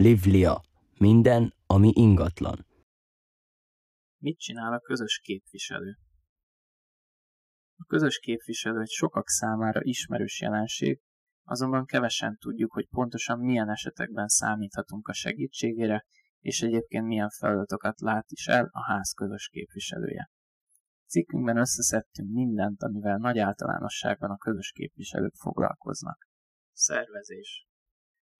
Livlia. Minden, ami ingatlan. Mit csinál a közös képviselő? A közös képviselő egy sokak számára ismerős jelenség, azonban kevesen tudjuk, hogy pontosan milyen esetekben számíthatunk a segítségére, és egyébként milyen feladatokat lát is el a ház közös képviselője. Cikkünkben összeszedtünk mindent, amivel nagy általánosságban a közös képviselők foglalkoznak. Szervezés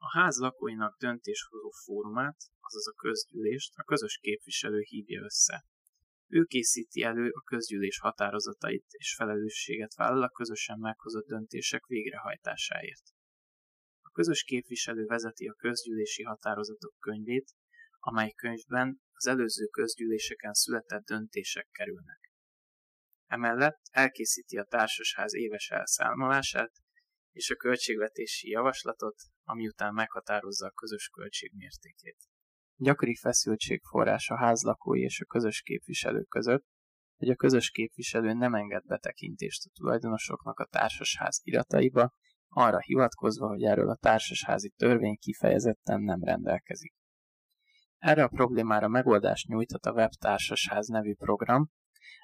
A ház lakóinak döntéshozó fórumát, azaz a közgyűlést a közös képviselő hívja össze. Ő készíti elő a közgyűlés határozatait és felelősséget vállal a közösen meghozott döntések végrehajtásáért. A közös képviselő vezeti a közgyűlési határozatok könyvét, amely könyvben az előző közgyűléseken született döntések kerülnek. Emellett elkészíti a társasház éves elszámolását és a költségvetési javaslatot, ami után meghatározza a közös költség mértékét. Gyakori feszültségforrás a házlakói és a közös képviselő között, hogy a közös képviselő nem enged betekintést a tulajdonosoknak a társasház irataiba, arra hivatkozva, hogy erről a társasházi törvény kifejezetten nem rendelkezik. Erre a problémára megoldást nyújthat a Webtársasház nevű program,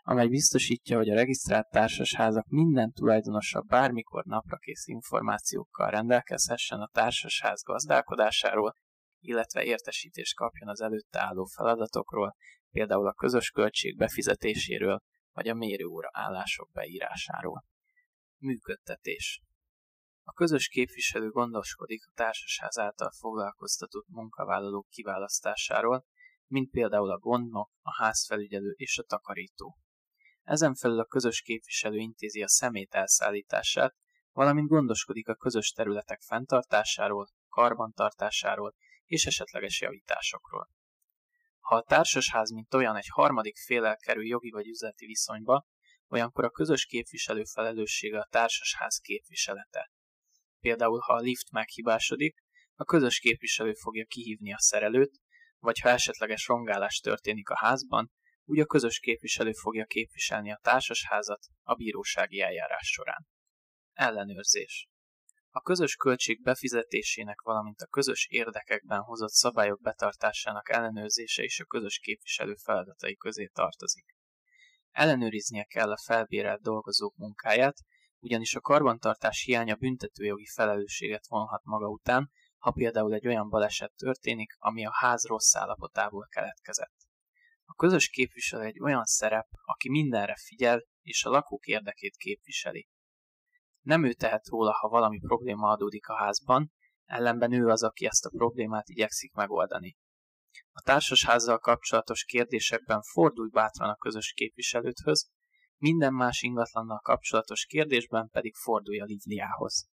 amely biztosítja, hogy a regisztrált társasházak minden tulajdonosa bármikor naprakész információkkal rendelkezhessen a társasház gazdálkodásáról, illetve értesítést kapjon az előtte álló feladatokról, például a közös költség befizetéséről, vagy a mérőóra állások beírásáról. Működtetés a közös képviselő gondoskodik a társasház által foglalkoztatott munkavállalók kiválasztásáról, mint például a gondnok, a házfelügyelő és a takarító. Ezen felül a közös képviselő intézi a szemét elszállítását, valamint gondoskodik a közös területek fenntartásáról, karbantartásáról és esetleges javításokról. Ha a társasház mint olyan egy harmadik félel kerül jogi vagy üzleti viszonyba, olyankor a közös képviselő felelőssége a társasház képviselete. Például, ha a lift meghibásodik, a közös képviselő fogja kihívni a szerelőt, vagy ha esetleges rongálás történik a házban, úgy a közös képviselő fogja képviselni a társasházat a bírósági eljárás során. Ellenőrzés. A közös költség befizetésének, valamint a közös érdekekben hozott szabályok betartásának ellenőrzése is a közös képviselő feladatai közé tartozik. Ellenőriznie kell a felbérelt dolgozók munkáját, ugyanis a karbantartás hiánya büntetőjogi felelősséget vonhat maga után, ha például egy olyan baleset történik, ami a ház rossz állapotából keletkezett. A közös képviselő egy olyan szerep, aki mindenre figyel, és a lakók érdekét képviseli. Nem ő tehet róla, ha valami probléma adódik a házban, ellenben ő az, aki ezt a problémát igyekszik megoldani. A társasházzal kapcsolatos kérdésekben fordulj bátran a közös képviselőthöz, minden más ingatlannal kapcsolatos kérdésben pedig fordulj a Livliához.